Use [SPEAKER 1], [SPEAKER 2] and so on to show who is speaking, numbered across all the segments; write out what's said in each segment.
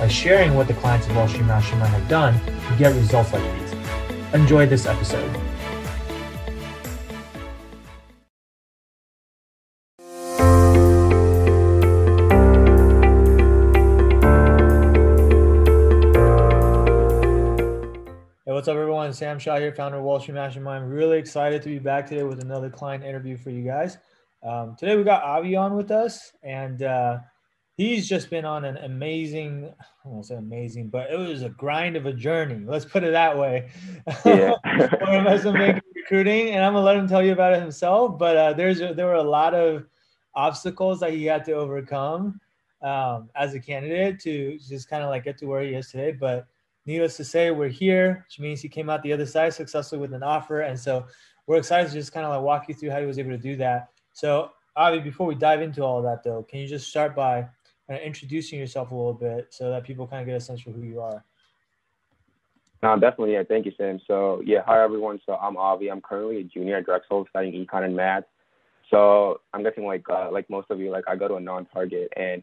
[SPEAKER 1] by sharing what the clients of Wall Street Mastermind have done to get results like these. Enjoy this episode. Hey, what's up, everyone? Sam Shaw here, founder of Wall Street Mastermind. Really excited to be back today with another client interview for you guys. Um, today we got Avi on with us, and uh, he's just been on an amazing, I won't say amazing, but it was a grind of a journey. Let's put it that way. Yeah. recruiting, and I'm gonna let him tell you about it himself. But uh, there's there were a lot of obstacles that he had to overcome um, as a candidate to just kind of like get to where he is today. But needless to say, we're here, which means he came out the other side successfully with an offer, and so we're excited to just kind of like walk you through how he was able to do that. So, Avi, before we dive into all that, though, can you just start by kind of introducing yourself a little bit so that people kind of get a sense for who you are?
[SPEAKER 2] No, definitely. Yeah, thank you, Sam. So, yeah, hi everyone. So, I'm Avi. I'm currently a junior at Drexel studying econ and math. So, I'm guessing like uh, like most of you, like I go to a non-target, and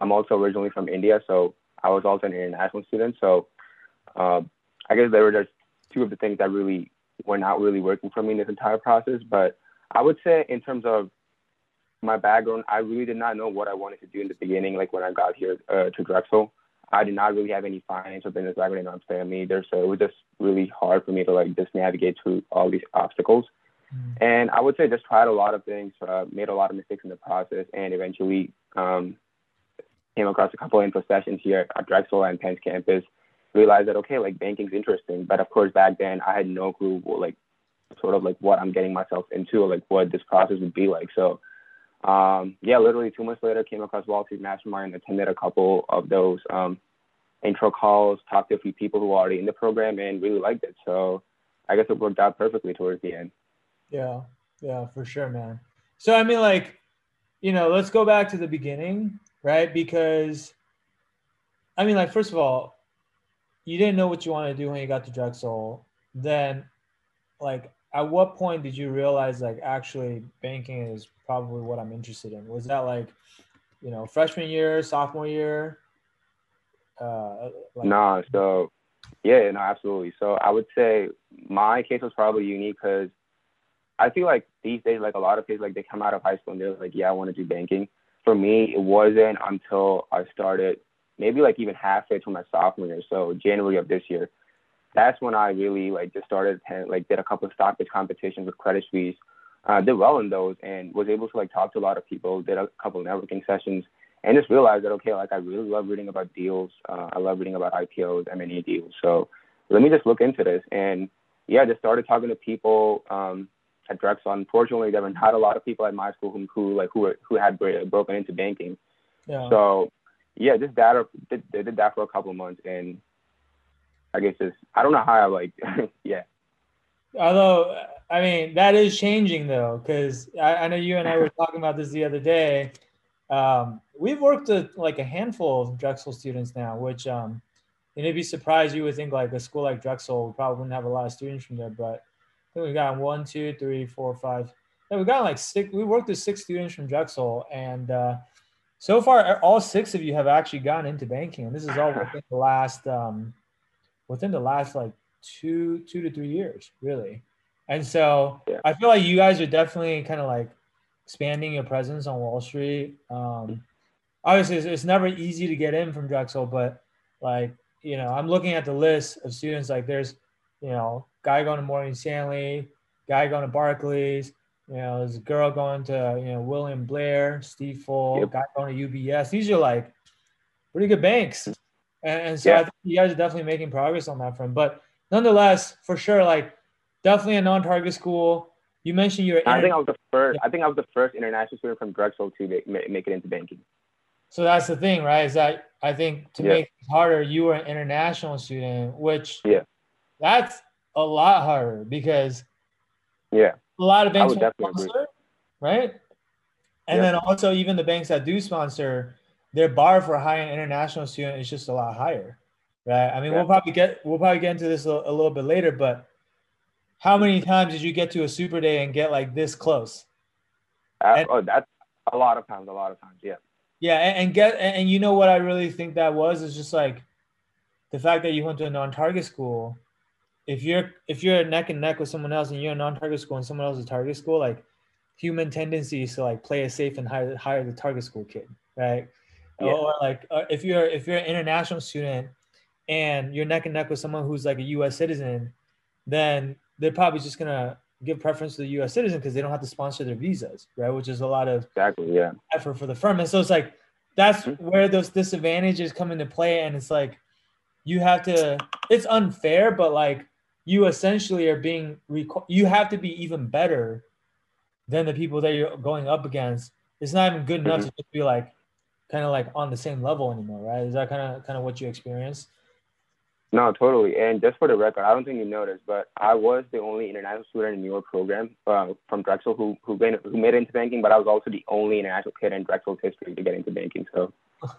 [SPEAKER 2] I'm also originally from India, so I was also an international student. So, uh, I guess there were just two of the things that really were not really working for me in this entire process, but I would say in terms of my background, I really did not know what I wanted to do in the beginning. Like when I got here uh, to Drexel, I did not really have any financial business background in my family either, so it was just really hard for me to like just navigate through all these obstacles. Mm. And I would say just tried a lot of things, uh, made a lot of mistakes in the process, and eventually um, came across a couple of info sessions here at Drexel and Penn's campus. Realized that okay, like banking's interesting, but of course back then I had no clue what, like sort of like what I'm getting myself into, or, like what this process would be like. So, um, yeah, literally two months later, came across Wall Street Mastermind, attended a couple of those um, intro calls, talked to a few people who were already in the program, and really liked it. So, I guess it worked out perfectly towards the end.
[SPEAKER 1] Yeah, yeah, for sure, man. So, I mean, like, you know, let's go back to the beginning, right? Because, I mean, like, first of all, you didn't know what you wanted to do when you got to Drexel. Then, like, at what point did you realize like actually banking is probably what I'm interested in? Was that like, you know, freshman year, sophomore year?
[SPEAKER 2] Uh, like- no, so yeah, no, absolutely. So I would say my case was probably unique because I feel like these days, like a lot of kids, like they come out of high school and they're like, yeah, I want to do banking. For me, it wasn't until I started maybe like even halfway through my sophomore year, so January of this year, that's when I really like just started like did a couple of stock pitch competitions with Credit Suisse. Uh, did well in those and was able to like talk to a lot of people. Did a couple of networking sessions and just realized that okay, like I really love reading about deals. Uh, I love reading about IPOs, M&A deals. So let me just look into this and yeah, just started talking to people um, at Drexel. Unfortunately, there were not a lot of people at my school who, who like who were, who had broken into banking. Yeah. So yeah, just that did, did that for a couple of months and I guess it's I don't know how I like yeah.
[SPEAKER 1] Although I mean that is changing though, because I, I, know you and I were talking about this the other day. Um, we've worked with like a handful of Drexel students now, which um, and it'd be surprised you would think like a school like Drexel probably wouldn't have a lot of students from there, but I think we've got one, two, three, four, five. Yeah, we got like six. We worked with six students from Drexel, and uh, so far, all six of you have actually gone into banking, and this is all within the last um, within the last like two two to three years, really. And so yeah. I feel like you guys are definitely kind of like expanding your presence on Wall Street. Um, obviously, it's, it's never easy to get in from Drexel, but like you know, I'm looking at the list of students. Like there's you know, guy going to Morgan Stanley, guy going to Barclays. You know, there's a girl going to you know William Blair, Stifel, yep. guy going to UBS. These are like pretty good banks. And, and so yeah. I think you guys are definitely making progress on that front. But nonetheless, for sure, like definitely a non-target school. You mentioned you were.
[SPEAKER 2] I think I was the first. Yeah. I think I was the first international student from Drexel to make, make it into banking.
[SPEAKER 1] So that's the thing, right? Is that I think to
[SPEAKER 2] Yeah.
[SPEAKER 1] make it harder, you were an international student, which
[SPEAKER 2] Yeah.
[SPEAKER 1] that's a lot harder because
[SPEAKER 2] Yeah.
[SPEAKER 1] a lot of banks
[SPEAKER 2] definitely agree.
[SPEAKER 1] sponsor, right? And
[SPEAKER 2] Yeah.
[SPEAKER 1] then also even the banks that do sponsor, their bar for hiring international student is just a lot higher, right? I mean, we'll probably get we'll probably get into this a, a little bit later, but how many times did you get to a super day and get like this close?
[SPEAKER 2] Uh,
[SPEAKER 1] And-
[SPEAKER 2] oh, that's a lot of times. A lot of times. Yeah.
[SPEAKER 1] Yeah, and, and get and, and you know what I really think that was is just like the fact that you went to a non-target school. If you're if you're neck and neck with someone else and you're a non-target school and someone else is target school, like human tendency is to like play it safe and hire hire the target school kid, right?
[SPEAKER 2] Yeah.
[SPEAKER 1] Or like uh, if you're if you're an international student and you're neck and neck with someone who's like a U.S. citizen, then they're probably just gonna give preference to the U.S. citizen because they don't have to sponsor their visas, right? Which is a lot of
[SPEAKER 2] Exactly. Yeah.
[SPEAKER 1] effort for the firm. And so it's like that's
[SPEAKER 2] Mhm.
[SPEAKER 1] where those disadvantages come into play. And it's like you have to, it's unfair, but like you essentially are being, requ- you have to be even better than the people that you're going up against. It's not even good enough
[SPEAKER 2] Mhm.
[SPEAKER 1] to just be like kind of like on the same level anymore, right? Is that kind of kind of what you experienced?
[SPEAKER 2] No, totally. And just for the record, I don't think you noticed, but I was the only international student in your program uh, from Drexel who who, made, who made it into banking, but I was also the only international kid in Drexel's history to get into banking. So,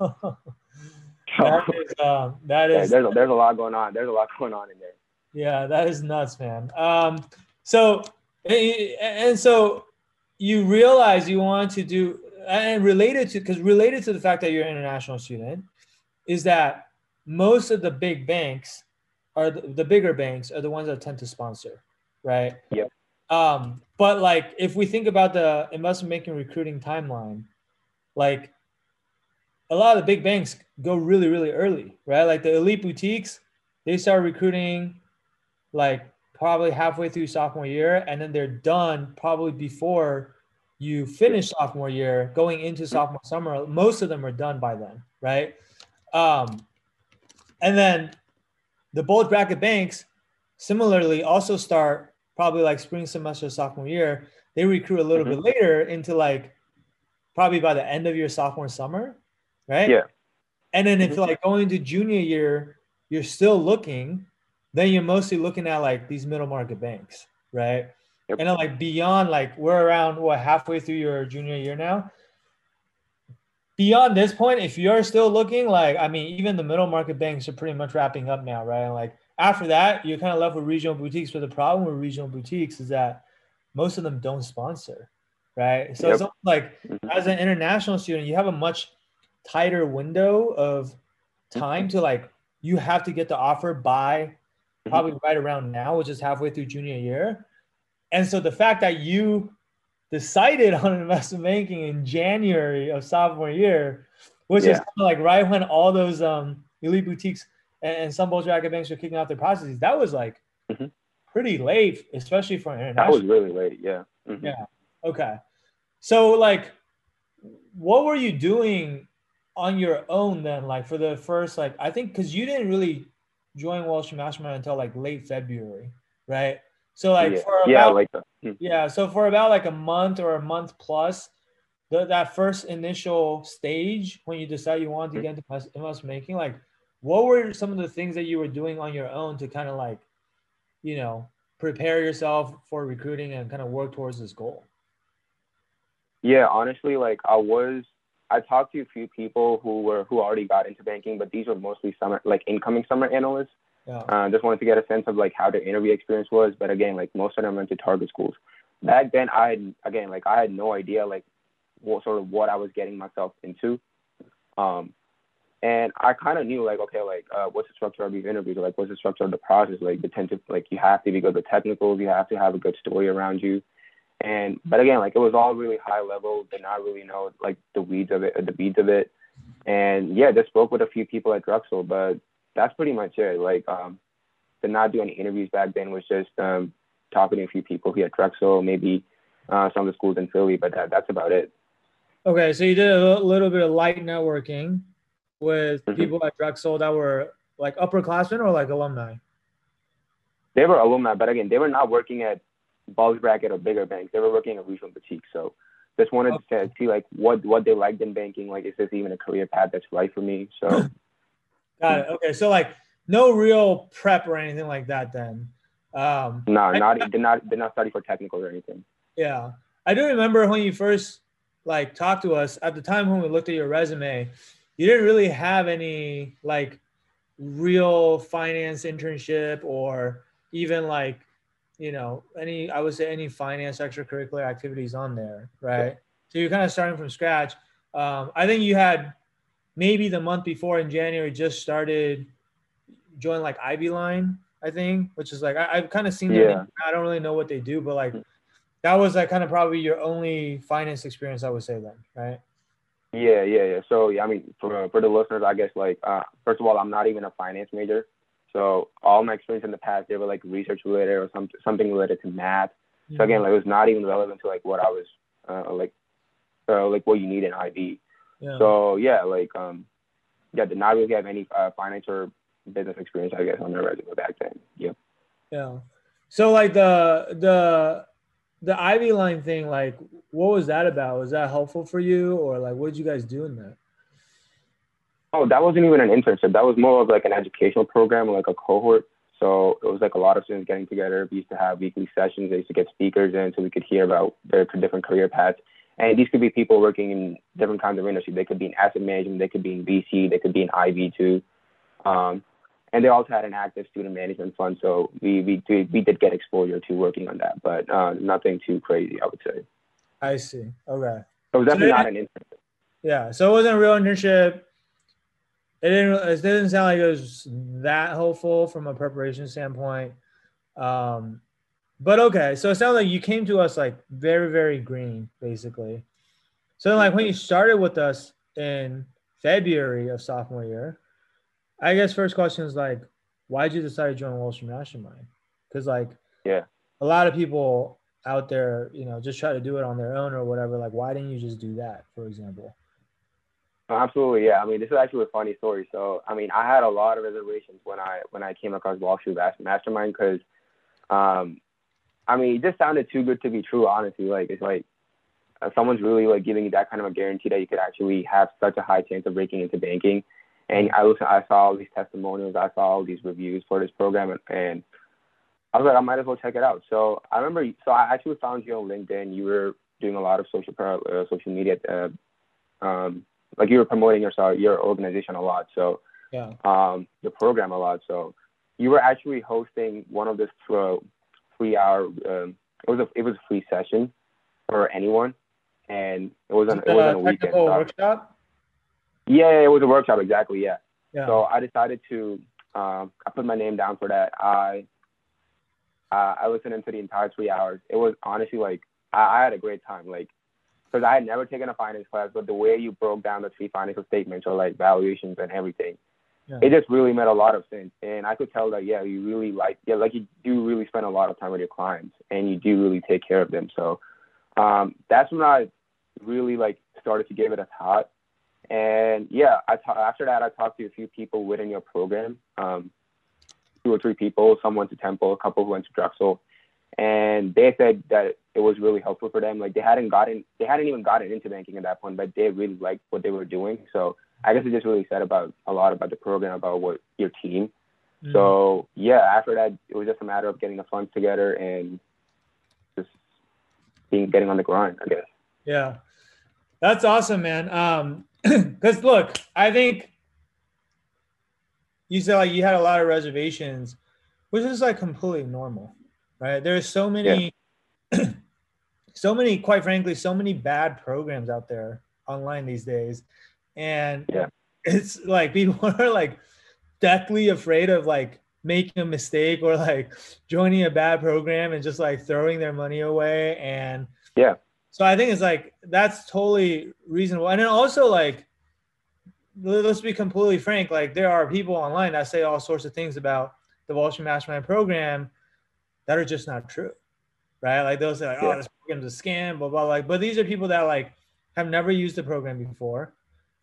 [SPEAKER 1] that is, um, that
[SPEAKER 2] yeah, there's a, there's a lot going on. There's a lot going on in there.
[SPEAKER 1] Yeah, that is nuts, man. Um, so and so you realize you want to do and related to because related to the fact that you're an international student is that most of the big banks are the, the bigger banks are the ones that tend to sponsor, right?
[SPEAKER 2] Yep.
[SPEAKER 1] Um, but like if we think about the investment banking recruiting timeline, like a lot of the big banks go really, really early, right? Like the elite boutiques, they start recruiting like probably halfway through sophomore year, and then they're done probably before you finish sophomore year, going into sophomore summer. Most of them are done by then, right? Um, and then the bulge bracket banks similarly also start probably like spring semester sophomore year. They recruit a little
[SPEAKER 2] Mhm.
[SPEAKER 1] bit later into like probably by the end of your sophomore summer, right?
[SPEAKER 2] Yeah.
[SPEAKER 1] And then if
[SPEAKER 2] Mhm.
[SPEAKER 1] like going to junior year, you're still looking, then you're mostly looking at like these middle market banks, right?
[SPEAKER 2] Yep.
[SPEAKER 1] And then like beyond like we're around what halfway through your junior year now. Beyond this point, if you're still looking, like I mean, even the middle market banks are pretty much wrapping up now, right? And like after that, you're kind of left with regional boutiques. But the problem with regional boutiques is that most of them don't sponsor, right? So
[SPEAKER 2] Yep.
[SPEAKER 1] it's like
[SPEAKER 2] Mhm.
[SPEAKER 1] as an international student, you have a much tighter window of time to like you have to get the offer by
[SPEAKER 2] Mhm.
[SPEAKER 1] probably right around now, which is halfway through junior year. And so the fact that you decided on investment banking in January of sophomore year, which is
[SPEAKER 2] Yeah.
[SPEAKER 1] kind of like right when all those um, elite boutiques and, and some bulge bracket banks were kicking off their processes, that was like
[SPEAKER 2] Mhm.
[SPEAKER 1] pretty late, especially for an
[SPEAKER 2] That was really late. Yeah. Mhm.
[SPEAKER 1] Yeah. Okay. So like what were you doing on your own then? Like for the first like I think because you didn't really join Wall Street Mastermind until like late February, right? So like
[SPEAKER 2] yeah.
[SPEAKER 1] for about
[SPEAKER 2] yeah, like the, hmm.
[SPEAKER 1] yeah, so for about like a month or a month plus, the, that first initial stage when you decide you want to
[SPEAKER 2] Mhm.
[SPEAKER 1] get into invest- investment making, like what were some of the things that you were doing on your own to kind of like, you know, prepare yourself for recruiting and kind of work towards this goal?
[SPEAKER 2] Yeah, honestly, like I was, I talked to a few people who were who already got into banking, but these were mostly summer, like incoming summer analysts.
[SPEAKER 1] Yeah.
[SPEAKER 2] Uh, just wanted to get a sense of like how their interview experience was. But again, like most of them went to target schools. Back then, I had again like I had no idea like what sort of what I was getting myself into. Um, and I kind of knew like okay like uh, what's the structure of these interviews like what's the structure of the process like the tentative like you have to be good with technicals you have to have a good story around you and but again like it was all really high level did not really know like the weeds of it the beads of it and yeah just spoke with a few people at Drexel but that's pretty much it like um did not do any interviews back then was just um talking to a few people here at Drexel maybe uh, some of the schools in Philly but that, that's about it
[SPEAKER 1] Okay, so you did a little bit of light networking with
[SPEAKER 2] Mhm.
[SPEAKER 1] people at Drexel that were like upperclassmen or like alumni.
[SPEAKER 2] they were alumni, but again, they were not working at bulge bracket or bigger banks. They were working at regional boutiques. So just wanted to see like what what they liked in banking. Like, is this even a career path that's right for me? So
[SPEAKER 1] Got it. Okay, so like no real prep or anything like that then. Um,
[SPEAKER 2] no,
[SPEAKER 1] I-
[SPEAKER 2] not did not did not study for technical or anything.
[SPEAKER 1] Yeah. I do remember when you first like talked to us at the time when we looked at your resume, you didn't really have any like real finance internship or even like, you know, any I would say any finance extracurricular activities on there, right? So you're kind of starting from scratch. Um, I think you had maybe the month before in January just started join like Ivy Line, I think, which is like I, I've kind of seen
[SPEAKER 2] Yeah.
[SPEAKER 1] I don't really know what they do, but like that was like kind of probably your only finance experience, I would say then, right?
[SPEAKER 2] Yeah, yeah, yeah. So yeah, I mean, for for the listeners, I guess like uh, first of all, I'm not even a finance major. So all my experience in the past, they were like research related or some something related to math. So again, like it was not even relevant to like what I was uh, like, uh, like what you need in IB.
[SPEAKER 1] Yeah.
[SPEAKER 2] So yeah, like um, yeah, did not really have any uh, finance or business experience, I guess, on their resume back then. Yeah.
[SPEAKER 1] Yeah. So like the the the Ivy Line thing, like what was that about? Was that helpful for you, or like what did you guys do in that?
[SPEAKER 2] Oh, that wasn't even an internship. That was more of like an educational program, like a cohort. So it was like a lot of students getting together. We used to have weekly sessions. They used to get speakers in so we could hear about their different career paths. And these could be people working in different kinds of industry. They could be in asset management, they could be in VC, they could be in IB too. Um, and they also had an active student management fund. So we we did, we did get exposure to working on that, but uh, nothing too crazy, I would say.
[SPEAKER 1] I see. Okay.
[SPEAKER 2] So it was definitely
[SPEAKER 1] So
[SPEAKER 2] not an internship.
[SPEAKER 1] Yeah. So it wasn't a real internship. It didn't. It didn't sound like it was that helpful from a preparation standpoint. Um, but okay. So it sounds like you came to us like very, very green, basically. So like when you started with us in February of sophomore year, I guess first question is like, why did you decide to join Wall Street Mastermind? Because like,
[SPEAKER 2] Yeah.
[SPEAKER 1] a lot of people out there, you know, just try to do it on their own or whatever. Like, why didn't you just do that, for example?
[SPEAKER 2] Absolutely, yeah. I mean, this is actually a funny story. So, I mean, I had a lot of reservations when I when I came across Wall Street Mastermind because, um, I mean, it just sounded too good to be true. Honestly, like it's like uh, someone's really like giving you that kind of a guarantee that you could actually have such a high chance of breaking into banking. And I listened, I saw all these testimonials, I saw all these reviews for this program, and, and I was like, I might as well check it out. So I remember, so I actually found you on LinkedIn. You were doing a lot of social uh, social media. Uh, um, like you were promoting yourself, your organization a lot. So
[SPEAKER 1] Yeah.
[SPEAKER 2] um, the program a lot. So you were actually hosting one of this uh, free hour. Um, it was a it was a free session for anyone, and it was on it was on a weekend. So-
[SPEAKER 1] workshop.
[SPEAKER 2] yeah, it was a workshop exactly. Yeah.
[SPEAKER 1] Yeah.
[SPEAKER 2] So I decided to um, I put my name down for that. I uh, I listened into the entire three hours. It was honestly like I, I had a great time. Like because I had never taken a finance class, but the way you broke down the three financial statements or like valuations and everything,
[SPEAKER 1] Yeah.
[SPEAKER 2] it just really made a lot of sense. And I could tell that yeah, you really like yeah, like you do really spend a lot of time with your clients and you do really take care of them. So um, that's when I really like started to give it a thought. And yeah, I ta- after that I talked to a few people within your program, um, two or three people. Some went to Temple, a couple who went to Drexel, and they said that it was really helpful for them. Like they hadn't gotten, they hadn't even gotten into banking at that point, but they really liked what they were doing. So I guess it just really said about a lot about the program, about what your team.
[SPEAKER 1] Mhm.
[SPEAKER 2] So yeah, after that, it was just a matter of getting the funds together and just being getting on the grind, I guess.
[SPEAKER 1] Yeah. That's awesome, man. Um, because look, I think you said like you had a lot of reservations, which is like completely normal, right? There's so many, so many, quite frankly, so many bad programs out there online these days. And
[SPEAKER 2] Yeah.
[SPEAKER 1] it's like people are like deathly afraid of like making a mistake or like joining a bad program and just like throwing their money away and
[SPEAKER 2] Yeah.
[SPEAKER 1] so I think it's like that's totally reasonable. And then also like let- let's be completely frank, like there are people online that say all sorts of things about the Wall Street Mastermind program that are just not true. Right? Like they'll say like, oh, this program's a scam, blah blah like but these are people that like have never used the program before.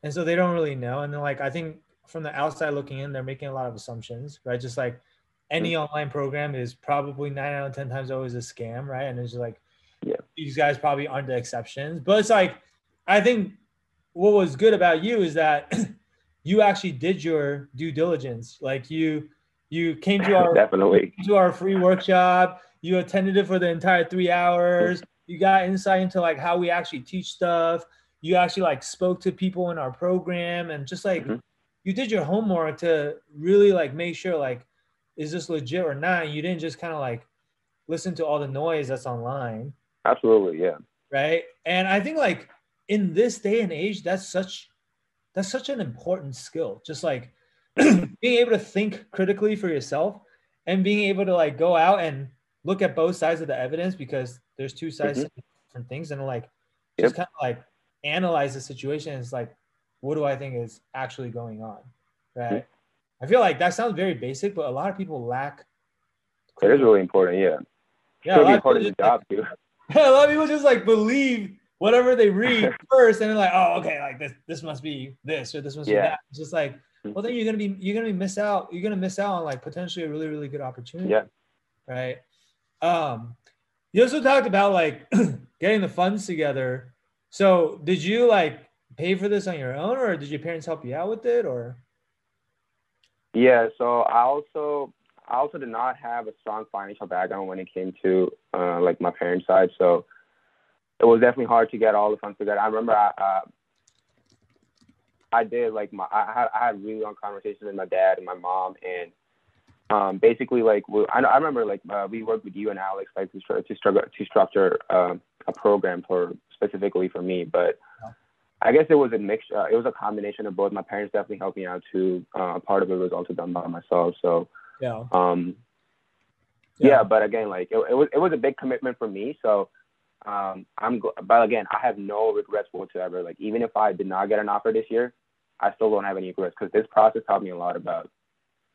[SPEAKER 1] And so they don't really know. And then like I think from the outside looking in, they're making a lot of assumptions, right? Just like any mm-hmm. online program is probably nine out of ten times always a scam, right? And it's just like these guys probably aren't the exceptions. But it's like, I think what was good about you is that you actually did your due diligence. Like you you came to our
[SPEAKER 2] definitely
[SPEAKER 1] to our free workshop. You attended it for the entire three hours. You got insight into like how we actually teach stuff. You actually like spoke to people in our program and just like mm-hmm. you did your homework to really like make sure like is this legit or not. You didn't just kind of like listen to all the noise that's online.
[SPEAKER 2] Absolutely, yeah.
[SPEAKER 1] Right. And I think like in this day and age, that's such that's such an important skill. Just like being able to think critically for yourself and being able to like go out and look at both sides of the evidence because there's two sides mm-hmm. to different things and like just yep. kind of like analyze the situation. It's like, what do I think is actually going on? Right. I feel like that sounds very basic, but a lot of people lack.
[SPEAKER 2] It is really important. Yeah. Yeah. Be part of the job too.
[SPEAKER 1] a lot of people just like believe whatever they read first, and they're like, oh, okay, like this, this must be this or this must yeah. be that. It's just like, mm-hmm. well, then you're gonna be, you're gonna be miss out. You're gonna miss out on like potentially a really, really good opportunity.
[SPEAKER 2] Yeah.
[SPEAKER 1] Right. Um, you also talked about like getting the funds together. So did you like pay for this on your own, or did your parents help you out with it, or?
[SPEAKER 2] Yeah. So I also I also did not have a strong financial background when it came to uh, like my parents' side, so it was definitely hard to get all the funds together. I remember I, uh, I did like my I had I had really long conversations with my dad and my mom, and um, basically like we, I, I remember like uh, we worked with you and Alex like to to, structure to structure um, a program for specifically for me, but. I guess it was a mix. Uh, it was a combination of both. My parents definitely helped me out too. Uh, part of it was also done by myself. So
[SPEAKER 1] yeah.
[SPEAKER 2] Um, yeah. yeah, but again, like it, it, was it was a big commitment for me. So um, I'm but again, I have no regrets whatsoever. Like even if I did not get an offer this year, I still don't have any regrets because this process taught me a lot about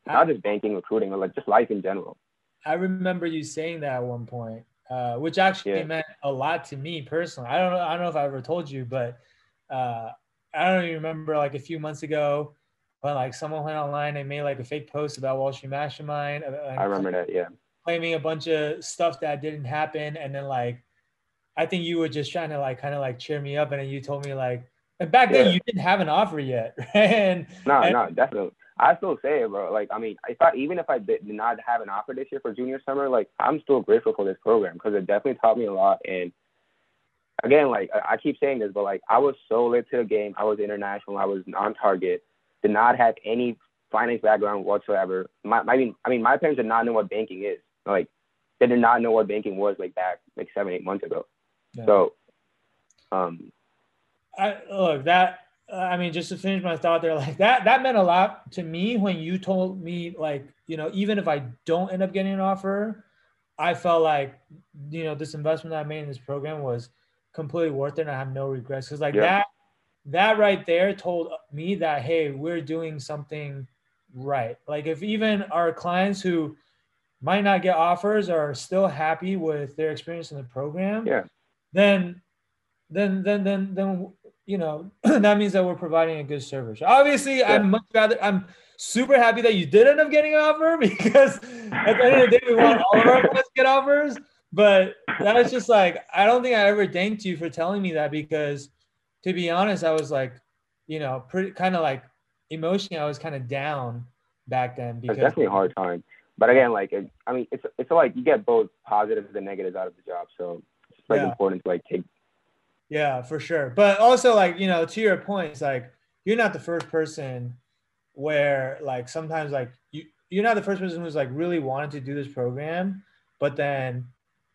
[SPEAKER 2] not just banking, recruiting, but like just life in general.
[SPEAKER 1] I remember you saying that at one point, uh, which actually yeah. meant a lot to me personally. I don't know. I don't know if I ever told you, but uh, I don't even remember like a few months ago when like someone went online and made like a fake post about Wall Street Mastermind.
[SPEAKER 2] Uh, I remember that, yeah.
[SPEAKER 1] Claiming a bunch of stuff that didn't happen, and then like, I think you were just trying to like kind of like cheer me up, and then you told me like, and back yeah. then you didn't have an offer yet, right? and
[SPEAKER 2] no, and, no, definitely. I still say it, bro. Like, I mean, if I even if I did not have an offer this year for junior summer, like, I'm still grateful for this program because it definitely taught me a lot. And again, like I keep saying this, but like I was so lit to the game. I was international. I was on target did not have any finance background whatsoever. My, I mean, I mean, my parents did not know what banking is. Like, they did not know what banking was like back like seven, eight months ago. Yeah. So, um,
[SPEAKER 1] I look that. I mean, just to finish my thought there, like that that meant a lot to me when you told me, like, you know, even if I don't end up getting an offer, I felt like, you know, this investment I made in this program was completely worth it, and I have no regrets. Because like that that right there told me that hey we're doing something right. Like if even our clients who might not get offers are still happy with their experience in the program
[SPEAKER 2] yeah.
[SPEAKER 1] then then then then then you know that means that we're providing a good service obviously yeah. i'm much rather i'm super happy that you did end up getting an offer because at the end of the day we want all of our clients to get offers but that was just like i don't think i ever thanked you for telling me that because to be honest, I was like, you know, pretty kind of like emotionally, I was kind of down back then because
[SPEAKER 2] it's definitely a hard time. But again, like it, I mean, it's it's like you get both positives and negatives out of the job, so it's like yeah. important to like take.
[SPEAKER 1] Yeah, for sure. But also, like you know, to your point, it's like you're not the first person where like sometimes like you you're not the first person who's like really wanted to do this program, but then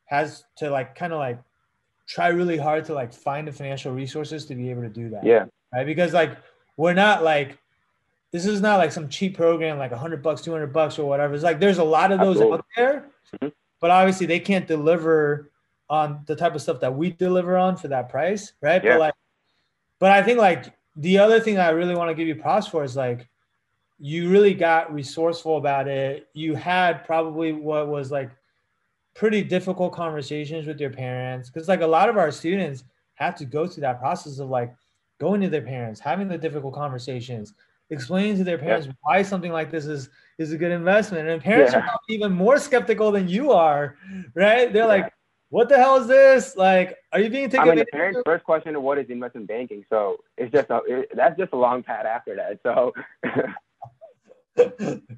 [SPEAKER 1] has to like kind of like try really hard to like find the financial resources to be able to do that.
[SPEAKER 2] Yeah.
[SPEAKER 1] Right. Because like we're not like this is not like some cheap program like 100 bucks 200 bucks or whatever it's like there's a lot of those Absolutely. out there mm-hmm. but obviously they can't deliver on the type of stuff that we deliver on for that price right
[SPEAKER 2] yeah.
[SPEAKER 1] but like but i think like the other thing i really want to give you props for is like you really got resourceful about it you had probably what was like pretty difficult conversations with your parents because like a lot of our students have to go through that process of like going to their parents having the difficult conversations explaining to their parents yeah. why something like this is is a good investment and parents yeah. are even more skeptical than you are right they're yeah. like what the hell is this? Like, are you being taken?
[SPEAKER 2] I mean, the parents' first question, of "What is investment banking?" So it's just a it, that's just a long pad after that. So.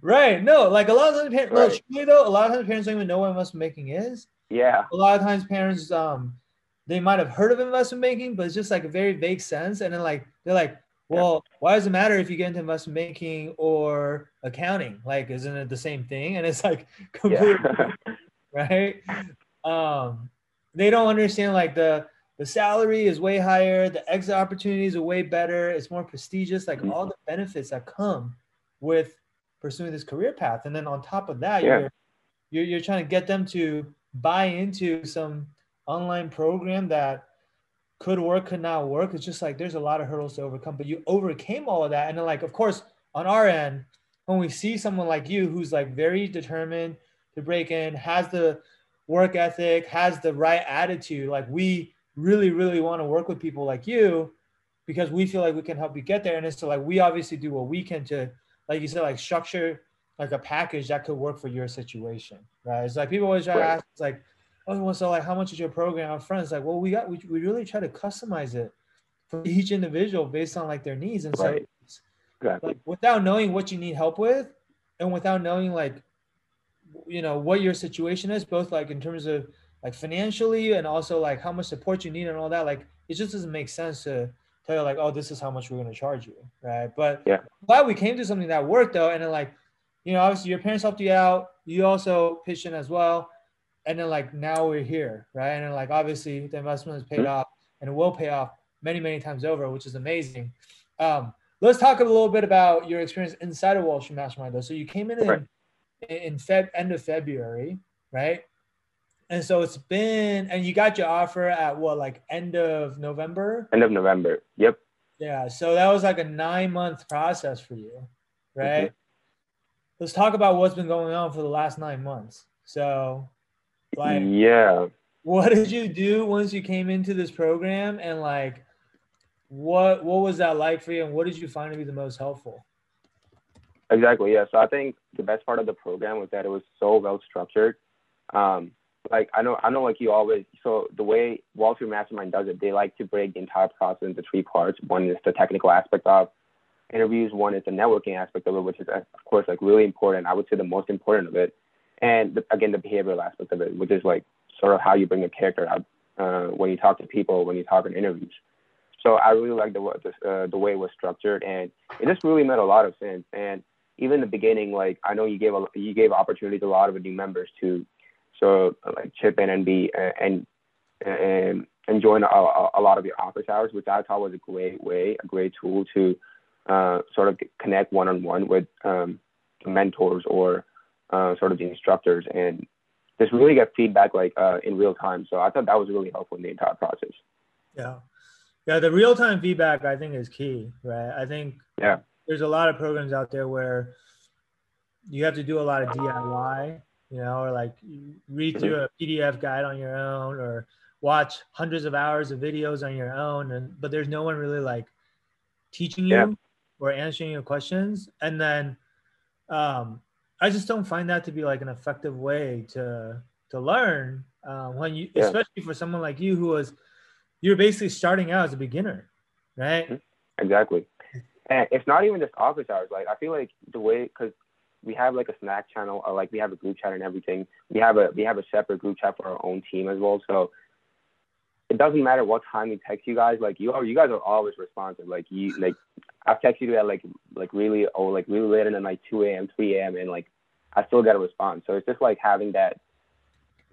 [SPEAKER 1] right. No, like a lot of times, parents, right. no, though, a lot of times parents don't even know what investment banking is.
[SPEAKER 2] Yeah.
[SPEAKER 1] A lot of times parents, um, they might have heard of investment banking, but it's just like a very vague sense. And then like they're like, well, yeah. why does it matter if you get into investment banking or accounting? Like, isn't it the same thing? And it's like completely yeah. right. Um, they don't understand like the the salary is way higher, the exit opportunities are way better, it's more prestigious, like all the benefits that come with pursuing this career path. And then on top of that, yeah. you're, you're you're trying to get them to buy into some online program that could work, could not work. It's just like there's a lot of hurdles to overcome, but you overcame all of that. And then, like, of course, on our end, when we see someone like you who's like very determined to break in, has the work ethic, has the right attitude, like we really, really want to work with people like you because we feel like we can help you get there. And it's so like we obviously do what we can to, like you said, like structure like a package that could work for your situation, right? It's like people always try right. to ask, it's like, oh, well, so like, how much is your program? Our It's like, well, we got, we, we really try to customize it for each individual based on like their needs. And
[SPEAKER 2] right. so,
[SPEAKER 1] exactly. like, without knowing what you need help with, and without knowing like, you know, what your situation is, both like in terms of like financially and also like how much support you need and all that, like, it just doesn't make sense to tell you like, oh, this is how much we're going to charge you, right? But
[SPEAKER 2] yeah,
[SPEAKER 1] glad we came to something that worked though, and then like you know, obviously your parents helped you out. You also pitched in as well. And then like now we're here, right? And then like obviously the investment has paid mm-hmm. off and it will pay off many, many times over, which is amazing. Um, let's talk a little bit about your experience inside of Wall Street Mastermind though. So you came in right. in, in Feb end of February, right? And so it's been and you got your offer at what like end of November?
[SPEAKER 2] End of November. Yep.
[SPEAKER 1] Yeah. So that was like a nine month process for you, right? Mm-hmm let's talk about what's been going on for the last nine months. So,
[SPEAKER 2] like, yeah,
[SPEAKER 1] what did you do once you came into this program, and like, what what was that like for you, and what did you find to be the most helpful?
[SPEAKER 2] Exactly. Yeah. So I think the best part of the program was that it was so well structured. Um, like I know, I know, like you always. So the way Wall Street Mastermind does it, they like to break the entire process into three parts. One is the technical aspect of interviews. One is the networking aspect of it, which is of course like really important. I would say the most important of it, and the, again the behavioral aspect of it, which is like sort of how you bring a character out uh, when you talk to people, when you talk in interviews. So I really like the uh, the way it was structured, and it just really made a lot of sense. And even in the beginning, like I know you gave a, you gave opportunity to a lot of new members to, so like chip in and be uh, and and and join a, a lot of your office hours, which I thought was a great way, a great tool to uh, sort of connect one on one with um, mentors or uh, sort of the instructors and just really get feedback like uh, in real time. So I thought that was really helpful in the entire process.
[SPEAKER 1] Yeah. Yeah, the real time feedback I think is key, right? I think
[SPEAKER 2] yeah.
[SPEAKER 1] There's a lot of programs out there where you have to do a lot of DIY, you know, or like read through a PDF guide on your own or watch hundreds of hours of videos on your own and but there's no one really like teaching you yeah or answering your questions and then um, i just don't find that to be like an effective way to to learn uh, when you yeah. especially for someone like you who was you're basically starting out as a beginner right
[SPEAKER 2] mm-hmm. exactly and it's not even just office hours like i feel like the way because we have like a Slack channel or like we have a group chat and everything we have a we have a separate group chat for our own team as well so it doesn't matter what time we text you guys. Like you are, you guys are always responsive. Like you, like I've texted you at like like really oh like really late in the night, 2 a.m., 3 a.m. and like I still get a response. So it's just like having that.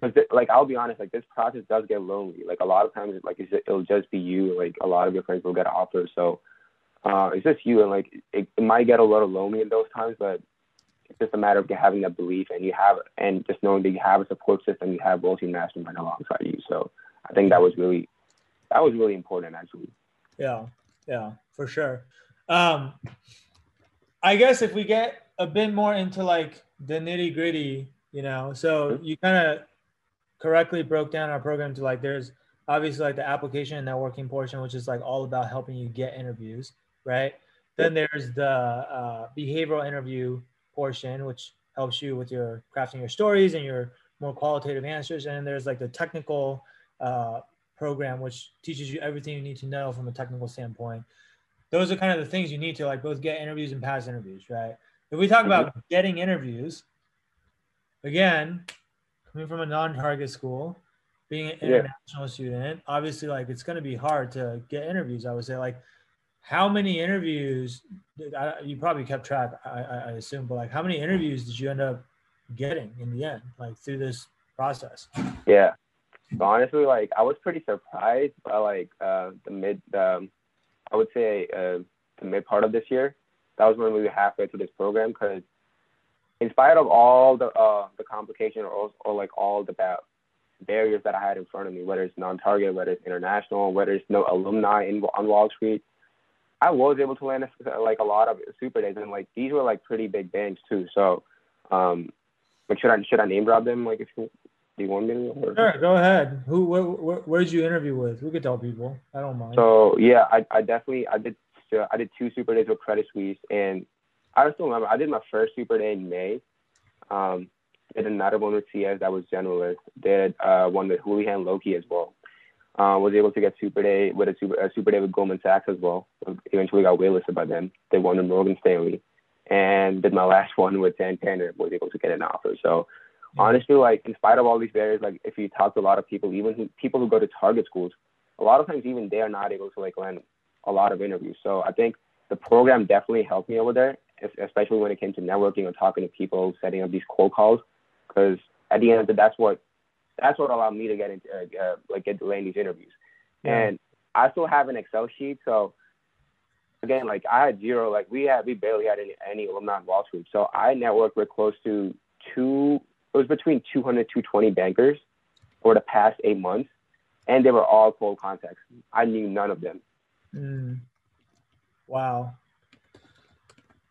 [SPEAKER 2] Cause like I'll be honest, like this process does get lonely. Like a lot of times, like it's, it'll just be you. Like a lot of your friends will get offers, so uh, it's just you. And like it, it might get a little lonely in those times, but it's just a matter of having that belief and you have and just knowing that you have a support system, you have Wall Street Mastermind alongside you. So I think that was really that was really important actually.
[SPEAKER 1] Yeah, yeah, for sure. Um, I guess if we get a bit more into like the nitty gritty, you know, so mm-hmm. you kind of correctly broke down our program to like there's obviously like the application and networking portion, which is like all about helping you get interviews, right? Then there's the uh, behavioral interview portion, which helps you with your crafting your stories and your more qualitative answers, and then there's like the technical uh, program, which teaches you everything you need to know from a technical standpoint. Those are kind of the things you need to like both get interviews and pass interviews, right? If we talk about getting interviews, again, coming from a non-target school, being an international yeah. student, obviously like it's going to be hard to get interviews. I would say like how many interviews I, you probably kept track I, I, assume but like how many interviews did you end up getting in the end like through this process?
[SPEAKER 2] Yeah. Honestly like i was pretty surprised by like uh the mid um i would say uh the mid part of this year. That was when we were halfway through this program because in spite of all the uh the complication or, or like all the barriers that i had in front of me whether it's non-target whether it's international whether it's no alumni in on wall street I was able to land a, like a lot of super days, and like these were like pretty big bands too. So, um, like should I should I name drop them? Like if you do you want me to?
[SPEAKER 1] Or? Sure, go ahead. Who where, where, where did you interview with? We could tell people. I don't mind.
[SPEAKER 2] So yeah, I I definitely I did I did two super days with Credit Suisse, and I still remember I did my first super day in May. Um, did another one with CS that was generalist. Did uh, one with Houlihan Lokey as well. Uh, was able to get Super Day with a Super, a Super Day with Goldman Sachs as well. Eventually got waitlisted by them. They won the Morgan Stanley, and did my last one with Santander. Was able to get an offer. So mm-hmm. honestly, like in spite of all these barriers, like if you talk to a lot of people, even who, people who go to target schools, a lot of times even they are not able to like land a lot of interviews. So I think the program definitely helped me over there, especially when it came to networking or talking to people, setting up these cold calls. Because at the end of the day, that's what that's what allowed me to get into uh, uh, like get to land these interviews. Yeah. And I still have an Excel sheet, so again, like I had zero, like we had we barely had any, any alumni on Wall Street. So I networked with close to two. It was between 200 220 bankers for the past eight months, and they were all cold contacts. I knew none of them.
[SPEAKER 1] Mm. Wow.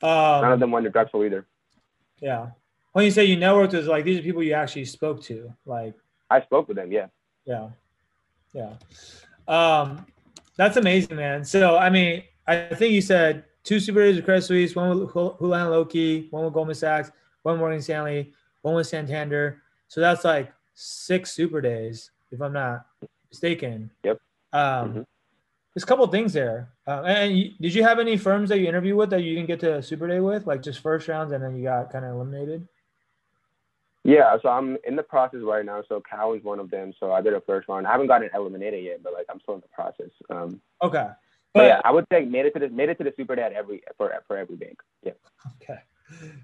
[SPEAKER 2] Um, none of them went to Drexel either.
[SPEAKER 1] Yeah. When you say you networked with, like these are people you actually spoke to, like
[SPEAKER 2] I spoke with them. Yeah.
[SPEAKER 1] Yeah. Yeah. Um, that's amazing, man. So, I mean, I think you said two Super Days with Credit Suisse, one with Houlihan Lokey, one with Goldman Sachs, one Morgan Stanley, one with Santander. So that's like six Super Days, if I'm not mistaken.
[SPEAKER 2] Yep. Um,
[SPEAKER 1] mm-hmm. There's a couple things there. Uh, and you, did you have any firms that you interviewed with that you didn't get to Super Day with, like just first rounds, and then you got kind of eliminated?
[SPEAKER 2] Yeah, so I'm in the process right now. So Cowen's one of them. So I did a first round. I haven't gotten eliminated yet, but like I'm still in the process. Um,
[SPEAKER 1] okay.
[SPEAKER 2] But, but yeah, I would say made it to the made it to the super day at every for for every bank. Yeah.
[SPEAKER 1] Okay.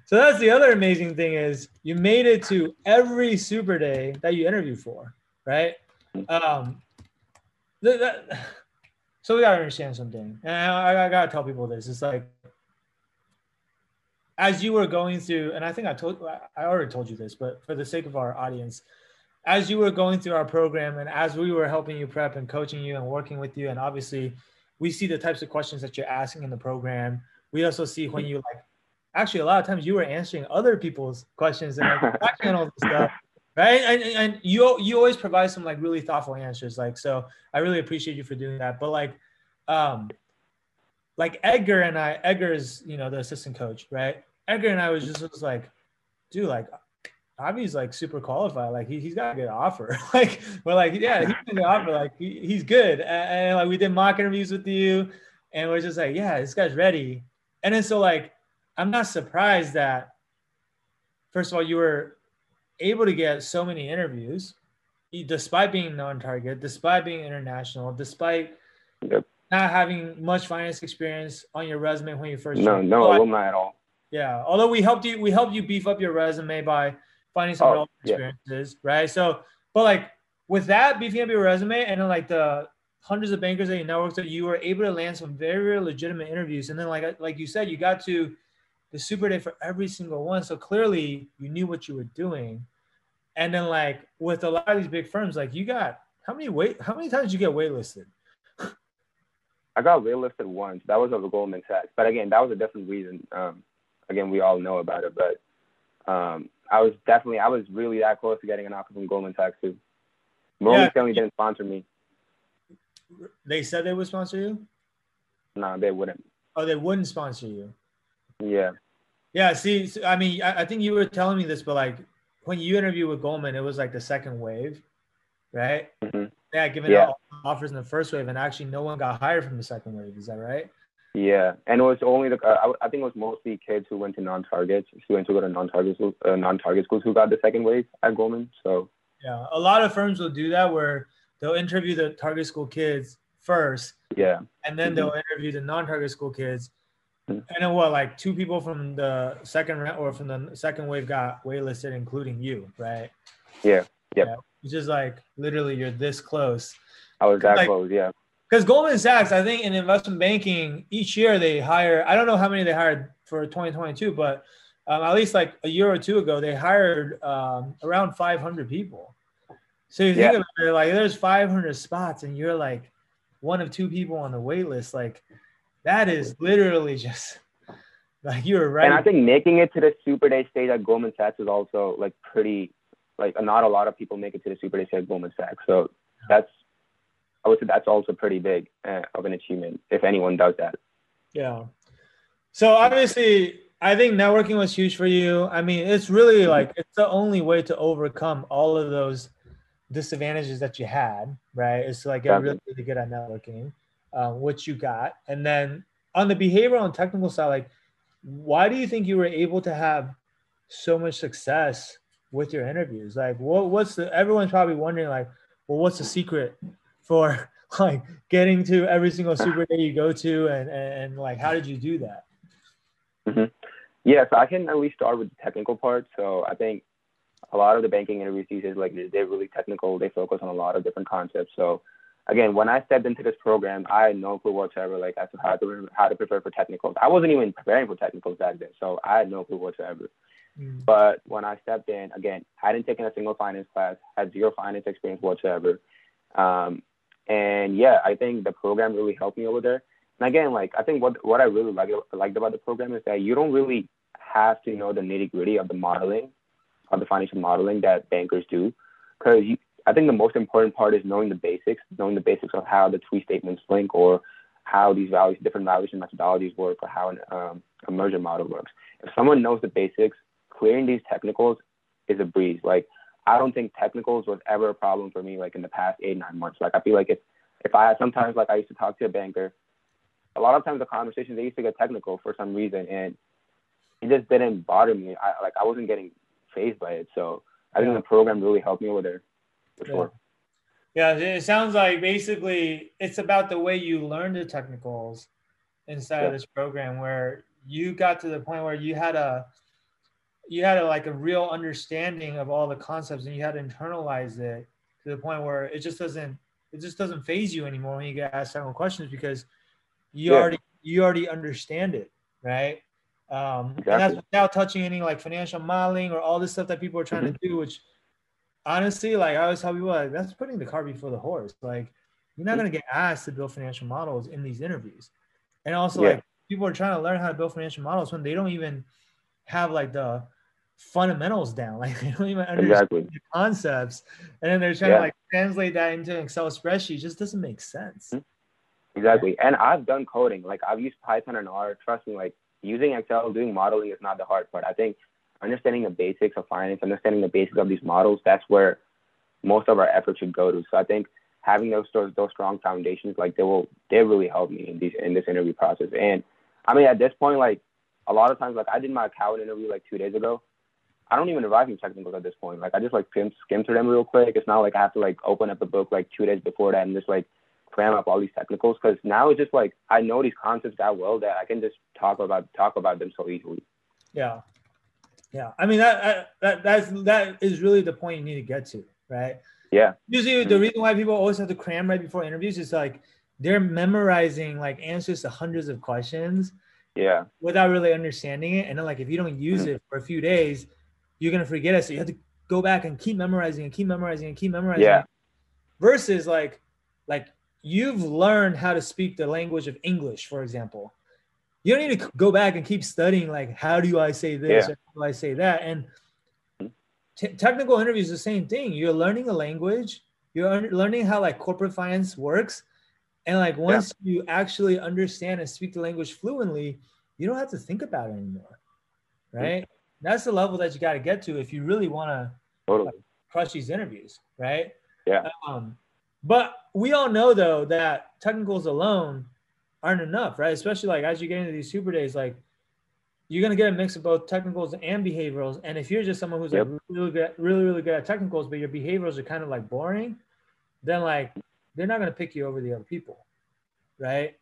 [SPEAKER 1] So that's the other amazing thing is you made it to every super day that you interview for, right? Mm-hmm. Um, that, so we gotta understand something, and I, I gotta tell people this. It's like as you were going through, and I think I told, I already told you this, but for the sake of our audience, as you were going through our program and as we were helping you prep and coaching you and working with you, and obviously we see the types of questions that you're asking in the program. We also see when you like, actually, a lot of times you were answering other people's questions and like channel stuff, right? And, and you you always provide some like really thoughtful answers. Like, so I really appreciate you for doing that. But like, um, like Edgar and I, Edgar is, you know, the assistant coach, right? Edgar and I was just was like, dude, like Avi's like super qualified. Like he, he's got a good offer. like we're like, yeah, he's got a offer. Like he, he's good. And, and, like we did mock interviews with you, and we're just like, yeah, this guy's ready. And then so like, I'm not surprised that first of all you were able to get so many interviews, despite being non-target, despite being international, despite yep not having much finance experience on your resume when you first
[SPEAKER 2] no joined. no alumni at all
[SPEAKER 1] yeah although we helped you we helped you beef up your resume by finding some oh, relevant experiences yeah. right so but like with that beefing up your resume and then like the hundreds of bankers that you networked that you were able to land some very, very legitimate interviews and then like like you said you got to the super day for every single one so clearly you knew what you were doing and then like with a lot of these big firms like you got how many wait how many times did you get waitlisted
[SPEAKER 2] I got waitlisted once. That was over Goldman Sachs. But again, that was a different reason. Um, again, we all know about it. But um, I was definitely, I was really that close to getting an offer from Goldman Sachs too. Morgan yeah. Stanley didn't sponsor me.
[SPEAKER 1] They said they would sponsor you.
[SPEAKER 2] No, they wouldn't.
[SPEAKER 1] Oh, they wouldn't sponsor you.
[SPEAKER 2] Yeah.
[SPEAKER 1] Yeah. See, I mean, I, I think you were telling me this, but like, when you interviewed with Goldman, it was like the second wave, right?
[SPEAKER 2] hmm
[SPEAKER 1] Yeah, giving
[SPEAKER 2] Yeah.
[SPEAKER 1] out offers in the first wave, and actually no one got hired from the second wave. Is that right?
[SPEAKER 2] Yeah, and it was only the uh, I, I think it was mostly kids who went to non-targets, who went to go to non-target schools, uh, non-target schools who got the second wave at Goldman. So
[SPEAKER 1] Yeah, a lot of firms will do that where they'll interview the target school kids first,
[SPEAKER 2] yeah,
[SPEAKER 1] and then they'll interview the non-target school kids.
[SPEAKER 2] Mhm.
[SPEAKER 1] And then what? Like two people from the second round or from the second wave got waitlisted, including you, right?
[SPEAKER 2] yeah, yep.
[SPEAKER 1] Which is like literally you're this close.
[SPEAKER 2] I was that
[SPEAKER 1] Like-
[SPEAKER 2] close. Yeah,
[SPEAKER 1] Because Goldman Sachs, I think in investment banking, each year they hire, I don't know how many they hired for 2022, but um, at least like a year or two ago, they hired um, around 500 people. So you think
[SPEAKER 2] Yeah.
[SPEAKER 1] about it, like there's 500 spots and you're like one of two people on the wait list. Like that is literally just like you're right.
[SPEAKER 2] and I think making it to the Super Day stage at Goldman Sachs is also like pretty, like not a lot of people make it to the Super Day stage at Goldman Sachs. So that's, I would say that's also pretty big uh, of an achievement if anyone does that.
[SPEAKER 1] Yeah. So obviously, I think networking was huge for you. I mean, it's really like it's the only way to overcome all of those disadvantages that you had, right? It's like get really, really good at networking, um, which you got. And then on the behavioral and technical side, like, why do you think you were able to have so much success with your interviews? Like, what what's the everyone's probably wondering, like, well, what's the secret for like getting to every single super day you go to and, and, like how did you do that
[SPEAKER 2] Yeah, so I can at least start with the technical part. So I think a lot of the banking interviews these days, like they're really technical. They focus on a lot of different concepts. So again, when I stepped into this program, I had no clue whatsoever, like as to how to how to prepare for technicals. I wasn't even preparing for technicals back then, so I had no clue whatsoever.
[SPEAKER 1] Mm.
[SPEAKER 2] But when I stepped in, again, I hadn't taken a single finance class, had zero finance experience whatsoever. Um, and yeah, I think the program really helped me over there. And again, like I think what what I really like, liked about the program is that you don't really have to know the nitty gritty of the modeling, of the financial modeling that bankers do, because I think the most important part is knowing the basics, knowing the basics of how the three statements link or how these values, different valuation methodologies work, or how an, um, a merger model works. If someone knows the basics, clearing these technicals is a breeze. Like I don't think technicals was ever a problem for me. Like in the past eight nine months, like I feel like if if I sometimes like I used to talk to a banker, a lot of times the conversations they used to get technical for some reason, and it just didn't bother me. I like I wasn't getting phased by it. So I think the program really helped me over there for
[SPEAKER 1] Yeah.
[SPEAKER 2] sure.
[SPEAKER 1] yeah it sounds like basically it's about the way you learn the technicals inside of this program where you got to the point where you had a you had a, like a real understanding of all the concepts and you had to internalize it to the point where it just doesn't it just doesn't phase you anymore when you get asked certain questions because you
[SPEAKER 2] Yeah.
[SPEAKER 1] already you already understand it right? Um, and that's without touching any like financial modeling or all this stuff that people are trying to do which honestly like i always tell people like that's putting the cart before the horse. Like you're not going to get asked to build financial models in these interviews. And also
[SPEAKER 2] Yeah.
[SPEAKER 1] like people are trying to learn how to build financial models when they don't even have like the fundamentals down like they don't even understand
[SPEAKER 2] Exactly.
[SPEAKER 1] the concepts and then they're trying
[SPEAKER 2] Yeah.
[SPEAKER 1] to like translate that into an excel spreadsheet it just doesn't make sense mm-hmm.
[SPEAKER 2] Exactly. And I've done coding. Like I've used Python and R. Trust me, like using Excel, doing modeling is not the hard part. I think understanding the basics of finance, understanding the basics of these models, that's where most of our effort should go to. So I think having those those, those strong foundations, like they will they really help me in these in this interview process. And I mean at this point, like a lot of times, like I did my account interview like two days ago. I don't even revise any technicals at this point. Like I just like skim, skim through them real quick. It's not like I have to like open up the book like two days before that and just like cram up all these technicals because now it's just like I know these concepts that well that I can just talk about talk about them so easily.
[SPEAKER 1] Yeah. Yeah. I mean that that that's that is really the point you need to get to, right?
[SPEAKER 2] Yeah.
[SPEAKER 1] Usually the
[SPEAKER 2] Mhm.
[SPEAKER 1] reason why people always have to cram right before interviews is like they're memorizing like answers to hundreds of questions
[SPEAKER 2] Yeah.
[SPEAKER 1] without really understanding it. And then like if you don't use it for a few days, you're gonna forget it. So you have to go back and keep memorizing and keep memorizing and keep memorizing.
[SPEAKER 2] Yeah.
[SPEAKER 1] Versus like like you've learned how to speak the language of English, for example. You don't need to go back and keep studying like how do I say this
[SPEAKER 2] Yeah.
[SPEAKER 1] or how do I say that. And t- technical interviews the same thing. You're learning a language. You're learning how like corporate finance works. And like once you actually understand and speak the language fluently, you don't have to think about it anymore. Mm-hmm. Right. That's the level that you got to get to if you really want to
[SPEAKER 2] Totally.
[SPEAKER 1] crush these interviews, right?
[SPEAKER 2] Yeah.
[SPEAKER 1] Um, but we all know though that technicals alone aren't enough, right? Especially like as you get into these super days, like you're gonna get a mix of both technicals and behaviorals. And if you're just someone who's
[SPEAKER 2] Yep.
[SPEAKER 1] like really good, really really good at technicals, but your behaviorals are kind of like boring, then like they're not gonna pick you over the other people, right?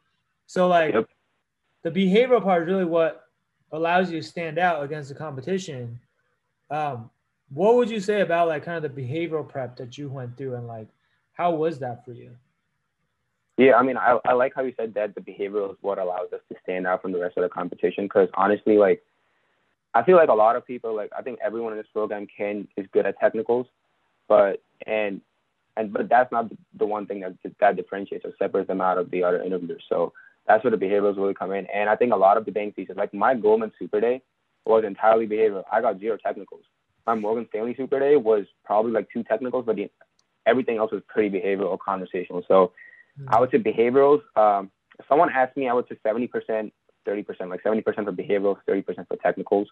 [SPEAKER 1] So like
[SPEAKER 2] Yep.
[SPEAKER 1] the behavioral part is really what allows you to stand out against the competition. Um, what would you say about like kind of the behavioral prep that you went through and like how was that for you?
[SPEAKER 2] Yeah, I mean, I, I like how you said that the behavioral is what allows us to stand out from the rest of the competition. Because honestly, like, I feel like a lot of people, like, I think everyone in this program can is good at technicals, but and and but that's not the one thing that that differentiates or separates them out of the other interviewers. So that's where the behaviorals really come in. And I think a lot of the bank pieces, like my Goldman Super Day, was entirely behavioral. I got zero technicals. My Morgan Stanley Super Day was probably like two technicals, but the, everything else was pretty behavioral conversational. So I would say behaviorals. Um, if someone asked me, I would say 70%, 30%, like 70% for behaviorals, 30% for technicals.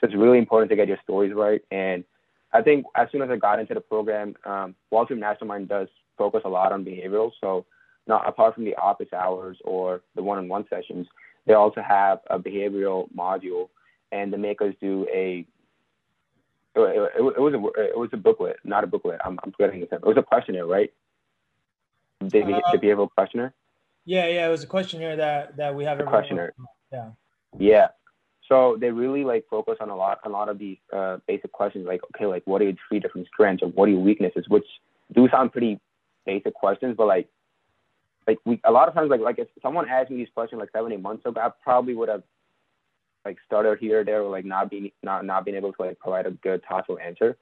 [SPEAKER 2] So it's really important to get your stories right. And I think as soon as I got into the program, um, Wall Street Mastermind does focus a lot on behavioral. So not apart from the office hours or the one-on-one sessions, they also have a behavioral module, and they make us do a. It, it, it was a it was a booklet, not a booklet. I'm, I'm forgetting the term. It was a questionnaire, right? The,
[SPEAKER 1] Uh,
[SPEAKER 2] the behavioral questionnaire.
[SPEAKER 1] Yeah, yeah, it was a questionnaire that that we have.
[SPEAKER 2] A questionnaire.
[SPEAKER 1] Yeah.
[SPEAKER 2] Yeah. So they really like focus on a lot, a lot of these uh, basic questions, like okay, like what are your three different strengths or what are your weaknesses, which do sound pretty basic questions, but like, like we a lot of times like like if someone asked me these questions like seven eight months ago, I probably would have like stuttered here or there or like not being not not being able to like provide a good thoughtful answer.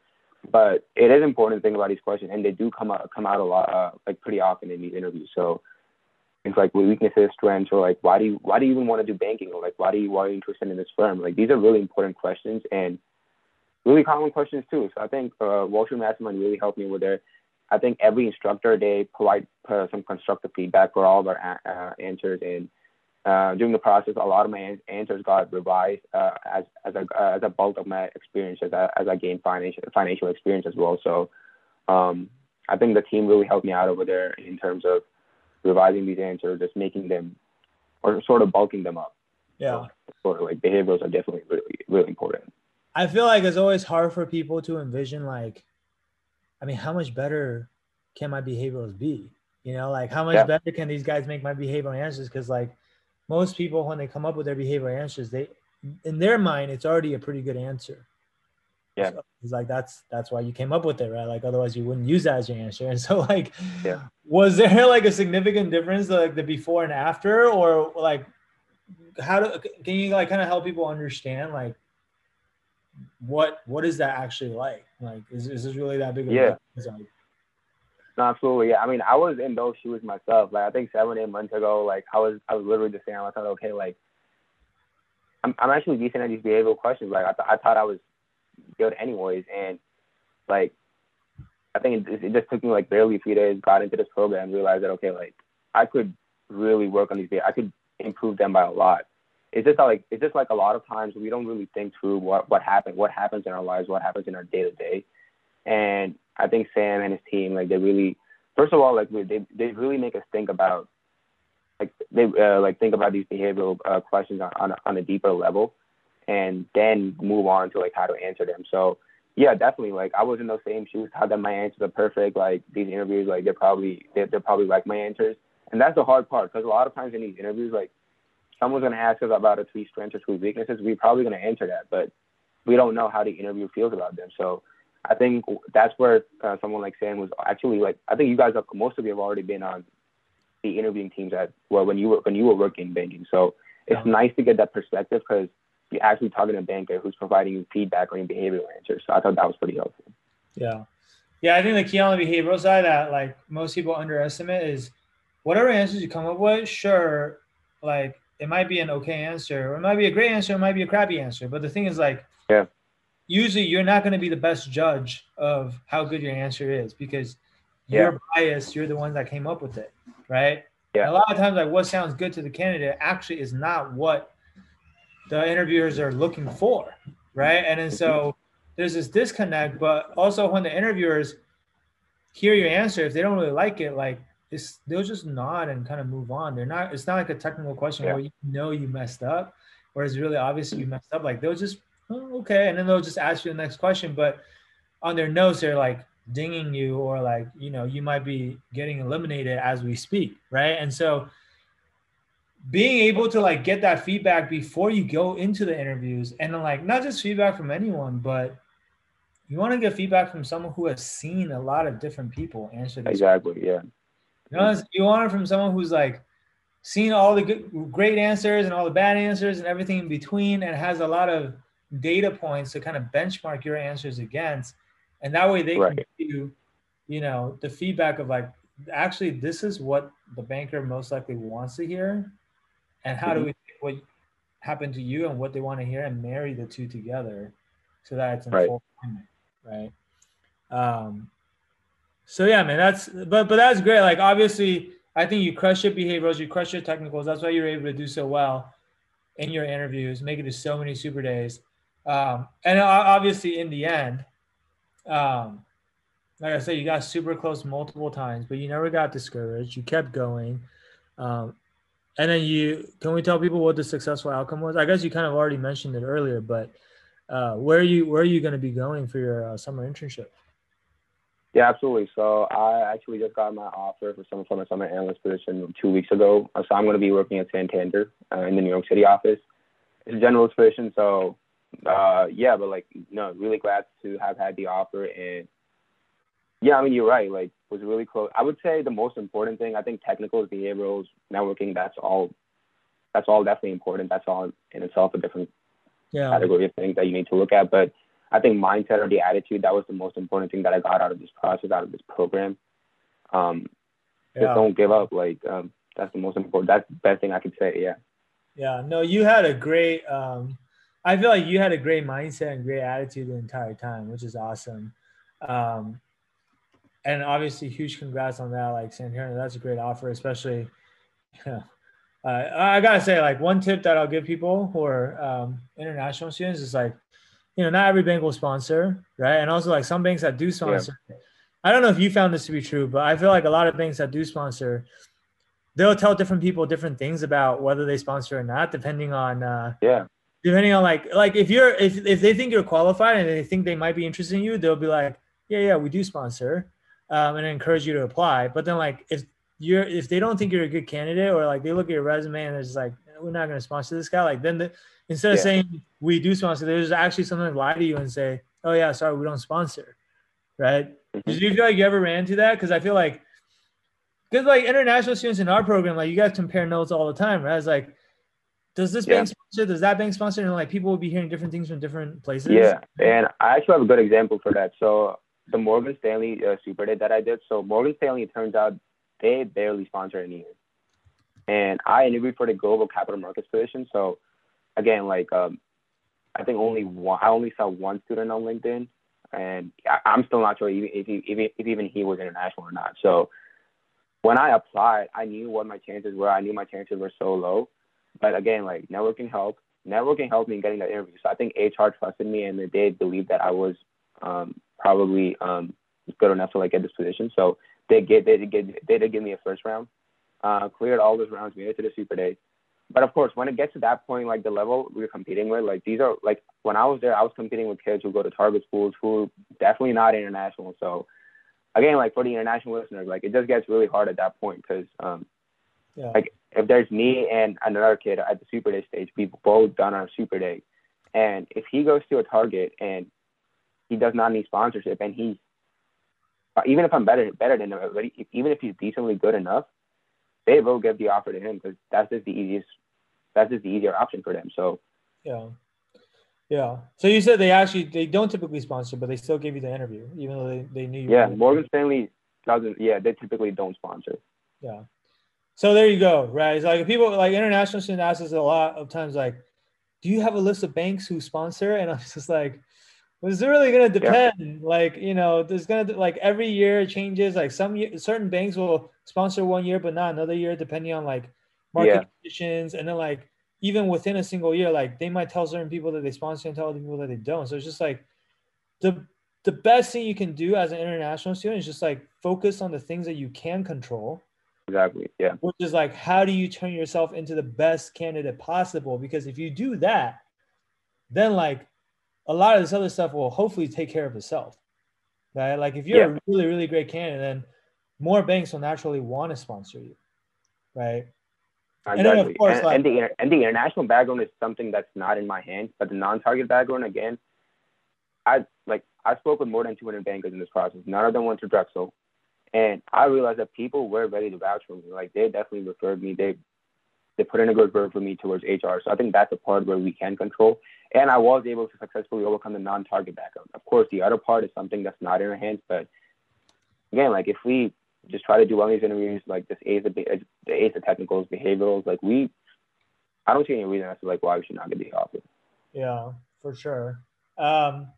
[SPEAKER 2] But it is important to think about these questions, and they do come out come out a lot, uh, like pretty often in these interviews. So things like weaknesses, strengths, or like why do you why do you even want to do banking, or like why do you why are you interested in this firm? Like these are really important questions and really common questions too. So I think uh, Wall Street Mastermind really helped me with their. I think every instructor they provide uh, some constructive feedback for all of our a- uh, answers, and uh, during the process, a lot of my an- answers got revised uh, as as a uh, as a bulk of my experience as I, as I gained financial financial experience as well. So um, I think the team really helped me out over there in terms of revising these answers, just making them or sort of bulking them up.
[SPEAKER 1] Yeah.
[SPEAKER 2] Sort of like behaviors are definitely really really important.
[SPEAKER 1] I feel like it's always hard for people to envision like, I mean, how much better can my behaviorals be? You know, like how much
[SPEAKER 2] Yeah.
[SPEAKER 1] better can these guys make my behavioral answers? Because like most people, when they come up with their behavioral answers, they in their mind it's already a pretty good answer.
[SPEAKER 2] Yeah.
[SPEAKER 1] So it's like that's that's why you came up with it, right? Like otherwise you wouldn't use that as your answer. And so like,
[SPEAKER 2] Yeah.
[SPEAKER 1] was there like a significant difference like the before and after, or like how do can you like kind of help people understand like what what is that actually like? Like, is, is this really that big of a
[SPEAKER 2] Yeah.
[SPEAKER 1] Like,
[SPEAKER 2] No, absolutely. Yeah. I mean, I was in those shoes myself. Like I think seven, eight months ago, like I was I was literally just saying I thought, okay, like I'm I'm actually decent at these behavioral questions. Like I th- I thought I was good anyways, and like I think it, it just took me like barely a few days, got into this program, realized that okay, like I could really work on these. I could improve them by a lot. It's just like it's just like a lot of times we don't really think through what what happened, what happens in our lives, what happens in our day to day, and I think Sam and his team, like they really, first of all, like they they really make us think about, like they uh, like think about these behavioral uh, questions on on a, on a deeper level, and then move on to like how to answer them. So yeah, definitely. Like I was in those same shoes. How that my answers are perfect. Like these interviews, like they're probably they're, they're probably like my answers, and that's the hard part because a lot of times in these interviews, like someone's gonna ask us about a three strengths or three weaknesses, we're probably gonna answer that, but we don't know how the interview feels about them. So I think that's where uh, someone like Sam was actually like. I think you guys, have, most of you have already been on the interviewing teams at well when you were when you were working in banking. So it's
[SPEAKER 1] Yeah.
[SPEAKER 2] nice to get that perspective because you're actually talking to a banker who's providing you feedback on your behavioral answers. So I thought that was pretty helpful.
[SPEAKER 1] yeah, yeah. I think the key on the behavioral side that like most people underestimate is whatever answers you come up with. Sure, like it might be an okay answer, or it might be a great answer, it might be a crappy answer. But the thing is, like,
[SPEAKER 2] Yeah.
[SPEAKER 1] usually you're not going to be the best judge of how good your answer is because you're biased. You're the one that came up with it, right?
[SPEAKER 2] Yeah.
[SPEAKER 1] And a lot of times, like what sounds good to the candidate actually is not what the interviewers are looking for, right? And then so mm-hmm. there's this disconnect, but also when the interviewers hear your answer, if they don't really like it, like it's they'll just nod and kind of move on. They're not. It's not like a technical question yeah. where you know you messed up, or it's really obvious you messed up. Like they'll just oh, okay, and then they'll just ask you the next question. But on their notes, they're like dinging you, or like you know you might be getting eliminated as we speak, right? And so being able to like get that feedback before you go into the interviews and then like not just feedback from anyone but you want to get feedback from someone who has seen a lot of different people answer
[SPEAKER 2] this exactly question. yeah
[SPEAKER 1] you know you want it from someone who's like seen all the good, great answers and all the bad answers and everything in between and has a lot of data points to kind of benchmark your answers against and that way they right. can give you you know the feedback of like actually this is what the banker most likely wants to hear and how mm-hmm. do we what happened to you and what they want to hear and marry the two together so that it's in right. full alignment, right? Um, so yeah, man, that's but but that's great. Like obviously, I think you crush your behaviorals, you crush your technicals. That's why you're able to do so well in your interviews, make it to so many super days. Um, and obviously, in the end, um, like I said, you got super close multiple times, but you never got discouraged. You kept going. Um, and then you can we tell people what the successful outcome was? I guess you kind of already mentioned it earlier, but uh, where are you where are you going to be going for your uh, summer internship?
[SPEAKER 2] Yeah, absolutely. So I actually just got my offer for some from a summer analyst position two weeks ago. Uh, so I'm going to be working at Santander uh, in the New York City office. It's a general position, so uh, yeah, but like no, really glad to have had the offer and yeah, I mean you're right. Like was really close. I would say the most important thing, I think technicals, behaviorals, networking, that's all that's all definitely important. That's all in itself a different yeah. category of things that you need to look at. But I think mindset or the attitude, that was the most important thing that I got out of this process, out of this program. Um, yeah. just don't give up. Like um, that's the most important. That's the best thing I could say. Yeah.
[SPEAKER 1] Yeah. No, you had a great. Um, I feel like you had a great mindset and great attitude the entire time, which is awesome. Um, and obviously huge congrats on that. Like San Santander, that's a great offer, especially. Uh, I gotta say, like one tip that I'll give people who are um, international students is like, you know, not every bank will sponsor, right? And also like some banks that do sponsor. Yeah. I don't know if you found this to be true, but I feel like a lot of banks that do sponsor, they'll tell different people different things about whether they sponsor or not, depending on uh,
[SPEAKER 2] yeah,
[SPEAKER 1] depending on like like if you're if if they think you're qualified and they think they might be interested in you, they'll be like, yeah, yeah, we do sponsor um, and encourage you to apply. But then like if you're if they don't think you're a good candidate or like they look at your resume and it's like we're not going to sponsor this guy, like then the, instead of yeah. saying we do sponsor, there's actually something lie to you and say, oh yeah, sorry, we don't sponsor, right? Mm-hmm. Do you feel like you ever ran into that? Because I feel like because like international students in our program, like you guys compare notes all the time, right? It's like, does this yeah. bank sponsor? Does that bank sponsor? And like people will be hearing different things from different places.
[SPEAKER 2] Yeah, and I actually have a good example for that. So the Morgan Stanley uh, Super Day that I did. So Morgan Stanley, it turns out they barely sponsor any year. And I interviewed for the global capital markets position. So again, like um, I think only one, I only saw one student on LinkedIn, and I, am still not sure even if, he, even if even he was international or not. So when I applied, I knew what my chances were. I knew my chances were so low. But again, like networking helped. Networking helped me in getting that interview. So I think HR trusted me, and they believed that I was um, probably um, good enough to like get this position. So they get they did get they did give me a first round, uh, cleared all those rounds, made it to the super day. But of course, when it gets to that point, like the level we're competing with, like these are like when I was there, I was competing with kids who go to target schools who are definitely not international. So again, like for the international listeners, like it just gets really hard at that point because um, yeah. like if there's me and another kid at the super day stage, we've both done our super day, and if he goes to a target and he does not need sponsorship, and he's uh, even if I'm better better than him, even if he's decently good enough, they will give the offer to him because that's just the easiest. That's just the easier option for them. So
[SPEAKER 1] yeah, yeah. So you said they actually they don't typically sponsor, but they still give you the interview, even though they, they knew you.
[SPEAKER 2] Yeah, Morgan Stanley doesn't. Yeah, they typically don't sponsor.
[SPEAKER 1] Yeah. So there you go, right? It's like people like international students ask us a lot of times, like, do you have a list of banks who sponsor? And I'm just like, well, it's really going to depend. Yeah. Like, you know, there's going to, like, every year changes. Like, some certain banks will sponsor one year, but not another year, depending on like market yeah. conditions. And then, like, even within a single year, like they might tell certain people that they sponsor and tell other people that they don't. So it's just like the the best thing you can do as an international student is just like focus on the things that you can control.
[SPEAKER 2] Exactly. Yeah.
[SPEAKER 1] Which is like how do you turn yourself into the best candidate possible? Because if you do that, then like a lot of this other stuff will hopefully take care of itself. Right. Like if you're yeah. a really, really great candidate, then more banks will naturally want to sponsor you. Right.
[SPEAKER 2] Exactly. And, then of course, and, like, and, the, and the international background is something that's not in my hands, but the non-target background, again, I like I spoke with more than 200 bankers in this process. None of them went to Drexel, and I realized that people were ready to vouch for me. Like they definitely referred me. They they put in a good word for me towards HR. So I think that's a part where we can control. And I was able to successfully overcome the non-target background. Of course, the other part is something that's not in our hands. But again, like if we just try to do these interviews, like this ace the the ace of technicals, behaviorals, like we, I don't see any reason as to like why we should not get the offer.
[SPEAKER 1] Yeah, for sure. Um,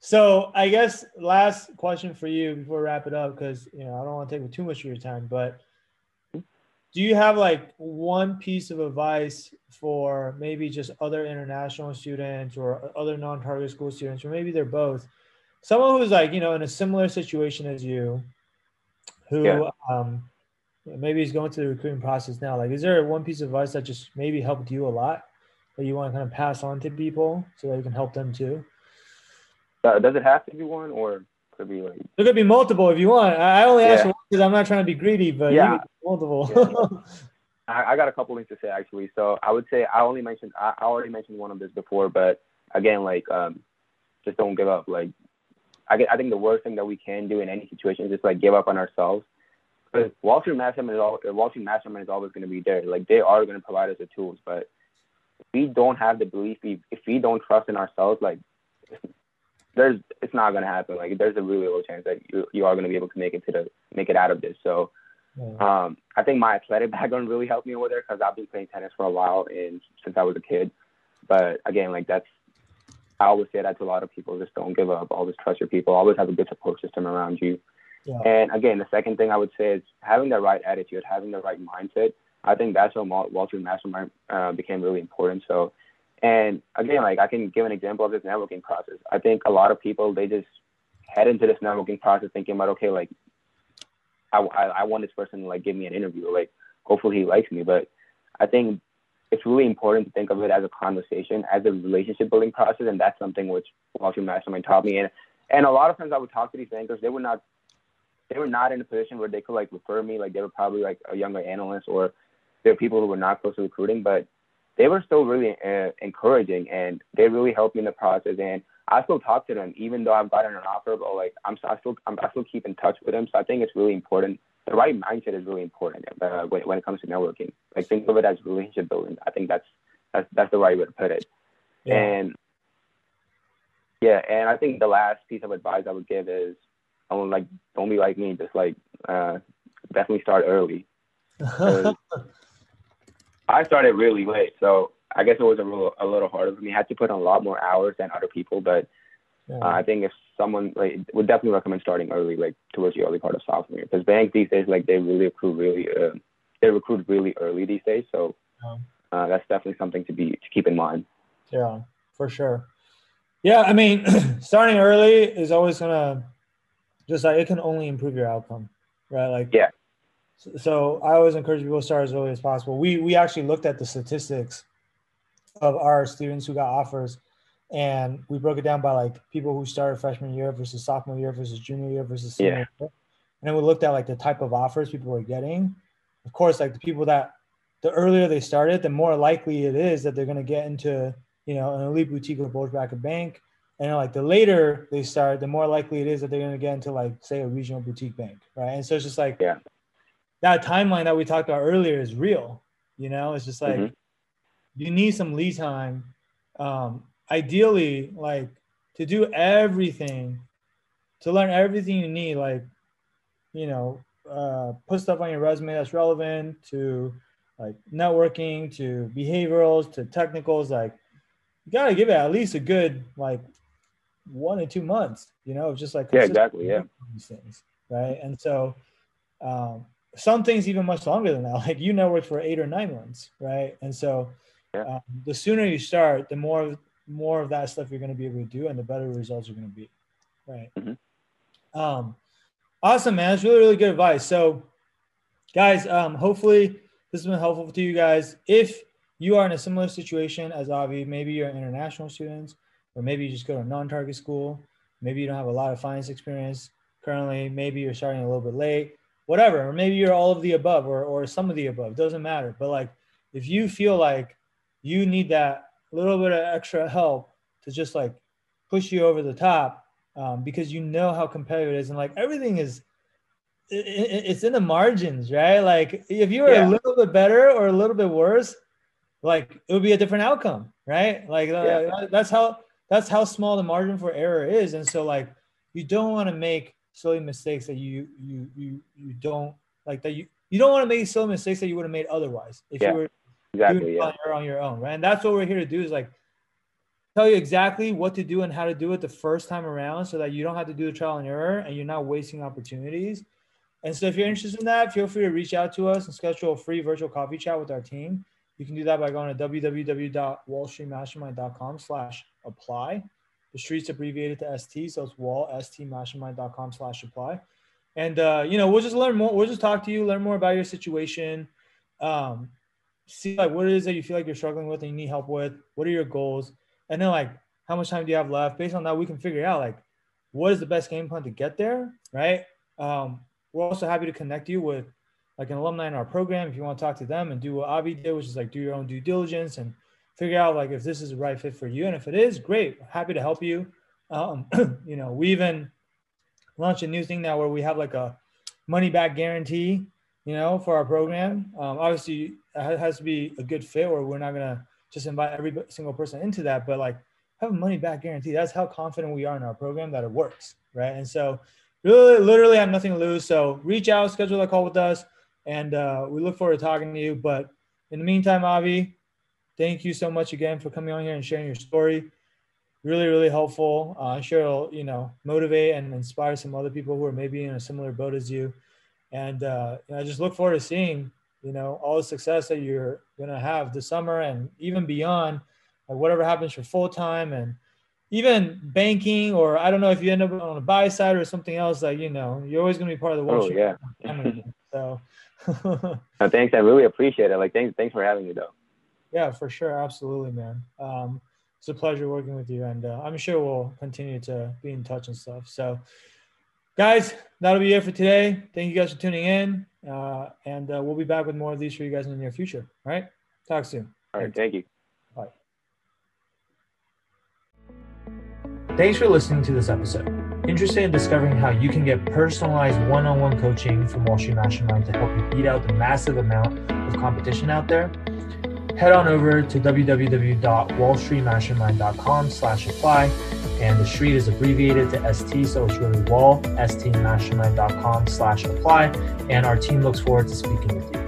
[SPEAKER 1] so I guess last question for you before we wrap it up, because you know I don't want to take too much of your time, but do you have like one piece of advice for maybe just other international students or other non-target school students, or maybe they're both? Someone who's like you know in a similar situation as you, who yeah. um, maybe is going through the recruiting process now. Like, is there one piece of advice that just maybe helped you a lot that you want to kind of pass on to people so that you can help them too?
[SPEAKER 2] Uh, does it have to be one, or could be like?
[SPEAKER 1] There could be multiple if you want. I only yeah. ask one because I'm not trying to be greedy, but yeah, multiple.
[SPEAKER 2] yeah. I, I, got a couple things to say actually. So I would say I only mentioned I, I already mentioned one of this before, but again, like um, just don't give up. Like I, I think the worst thing that we can do in any situation is just like give up on ourselves. Because Wall Street Mastermind is all Wall Street Mastermind is always going to be there. Like they are going to provide us the tools, but if we don't have the belief, if we don't trust in ourselves, like there's it's not gonna happen. Like there's a really low chance that you you are gonna be able to make it to the make it out of this. So yeah. um, I think my athletic background really helped me over there because I've been playing tennis for a while and since I was a kid. But again, like that's I always say that to a lot of people: just don't give up. Always trust your people. Always have a good support system around you. Yeah. And again, the second thing I would say is having the right attitude, having the right mindset. I think that's what Wall Street Mastermind uh, became really important. So and again, like I can give an example of this networking process. I think a lot of people they just head into this networking process thinking about okay, like I, I, I want this person to like give me an interview, like hopefully he likes me. But I think it's really important to think of it as a conversation, as a relationship building process, and that's something which Wall Street Mastermind taught me. And and a lot of times I would talk to these bankers, they were not they were not in a position where they could like refer me, like they were probably like a younger analyst or there are people who were not close to recruiting, but they were still really uh, encouraging and they really helped me in the process. And I still talk to them, even though I've gotten an offer, but like I'm, I still, I'm, I still keep in touch with them. So I think it's really important. The right mindset is really important uh, when, when it comes to networking. Like think of it as relationship building. I think that's, that's, that's the right way to put it. Yeah. And yeah, and I think the last piece of advice I would give is, don't like, don't be like me. Just like, uh, definitely start early. I started really late, so I guess it was a little a little harder for me. I had to put in a lot more hours than other people, but yeah. uh, I think if someone like would definitely recommend starting early, like towards the early part of sophomore year, because banks these days like they really recruit really uh, they recruit really early these days. So yeah. uh, that's definitely something to be to keep in mind.
[SPEAKER 1] Yeah, for sure. Yeah, I mean, starting early is always gonna just like it can only improve your outcome, right? Like
[SPEAKER 2] yeah,
[SPEAKER 1] so I always encourage people to start as early as possible. We we actually looked at the statistics of our students who got offers, and we broke it down by like people who started freshman year versus sophomore year versus junior year versus senior yeah. year. And then we looked at like the type of offers people were getting. Of course, like the people that the earlier they started, the more likely it is that they're going to get into you know an elite boutique or bulge bracket bank. And like the later they start, the more likely it is that they're going to get into like say a regional boutique bank, right? And so it's just like
[SPEAKER 2] yeah
[SPEAKER 1] that timeline that we talked about earlier is real. You know, it's just like mm-hmm. you need some lead time. Um, ideally, like to do everything, to learn everything you need, like, you know, uh, put stuff on your resume that's relevant to like networking, to behaviorals, to technicals. Like, you got to give it at least a good, like, one or two months, you know, just like,
[SPEAKER 2] yeah, exactly. Yeah.
[SPEAKER 1] These things. Right. And so, um, some things even much longer than that. Like you networked for eight or nine months, right? And so
[SPEAKER 2] Yeah.
[SPEAKER 1] Um, the sooner you start, the more more of that stuff you're going to be able to do, and the better results are going to be. Right.
[SPEAKER 2] Mm-hmm.
[SPEAKER 1] Um, awesome, man. It's really really good advice. So, guys, um, hopefully this has been helpful to you guys. If you are in a similar situation as Avi, maybe you're international students, or maybe you just go to a non-target school, maybe you don't have a lot of finance experience currently, maybe you're starting a little bit late, whatever, or maybe you're all of the above or, or some of the above, doesn't matter. But like, if you feel like you need that little bit of extra help to just like push you over the top um, because you know how competitive it is and like everything is it, it, it's in the margins right like if you were
[SPEAKER 2] Yeah.
[SPEAKER 1] a little bit better or a little bit worse like it would be a different outcome right like uh,
[SPEAKER 2] Yeah.
[SPEAKER 1] that- that's how that's how small the margin for error is and so like you don't want to make silly mistakes that you you you you don't like that you you don't want to make silly mistakes that you would have made otherwise if
[SPEAKER 2] Yeah.
[SPEAKER 1] you were
[SPEAKER 2] Exactly. Yeah.
[SPEAKER 1] on your, on your own, right? And that's what we're here to do is like tell you exactly what to do and how to do it the first time around so that you don't have to do the trial and error and you're not wasting opportunities. And so if you're interested in that, feel free to reach out to us and schedule a free virtual coffee chat with our team. You can do that by going to www.wallstreetmastermind.com slash apply. The street's abbreviated to ST, so it's wall, stmastermind.com slash apply. And, uh, you know, we'll just learn more. We'll just talk to you, learn more about your situation. Um, see like what it is that you feel like you're struggling with and you need help with. What are your goals? And then like how much time do you have left? Based on that, we can figure out like what is the best game plan to get there, right? Um, we're also happy to connect you with like an alumni in our program if you want to talk to them and do what Avi did, which is like do your own due diligence and figure out like if this is the right fit for you. And if it is, great, happy to help you. Um, you know, we even launched a new thing now where we have like a money back guarantee you know, for our program. Um, obviously, it has to be a good fit, or we're not gonna just invite every single person into that. But like, have a money back guarantee. That's how confident we are in our program that it works, right? And so, really, literally, have nothing to lose. So reach out, schedule a call with us, and uh, we look forward to talking to you. But in the meantime, Avi, thank you so much again for coming on here and sharing your story. Really, really helpful. Uh, I'm sure it'll, you know, motivate and inspire some other people who are maybe in a similar boat as you and uh, know, I just look forward to seeing you know all the success that you're gonna have this summer and even beyond, like whatever happens for full time and even banking or I don't know if you end up on a buy side or something else. Like you know, you're always gonna be part of the Wall
[SPEAKER 2] Oh
[SPEAKER 1] Street
[SPEAKER 2] yeah.
[SPEAKER 1] So
[SPEAKER 2] No, thanks. I really appreciate it. Like thanks thanks for having me though.
[SPEAKER 1] yeah, for sure, absolutely, man. Um, it's a pleasure working with you, and uh, I'm sure we'll continue to be in touch and stuff. So. Guys, that'll be it for today. Thank you guys for tuning in. Uh, and uh, we'll be back with more of these for you guys in the near future. All right. Talk soon.
[SPEAKER 2] All right, thank you. Bye.
[SPEAKER 1] Thanks for listening to this episode. Interested in discovering how you can get personalized one on one coaching from Wall Street Mastermind to help you beat out the massive amount of competition out there? Head on over to www.wallstreetmastermind.com slash apply. And the street is abbreviated to ST, so it's really wall, stmastermind.com slash apply. And our team looks forward to speaking with you.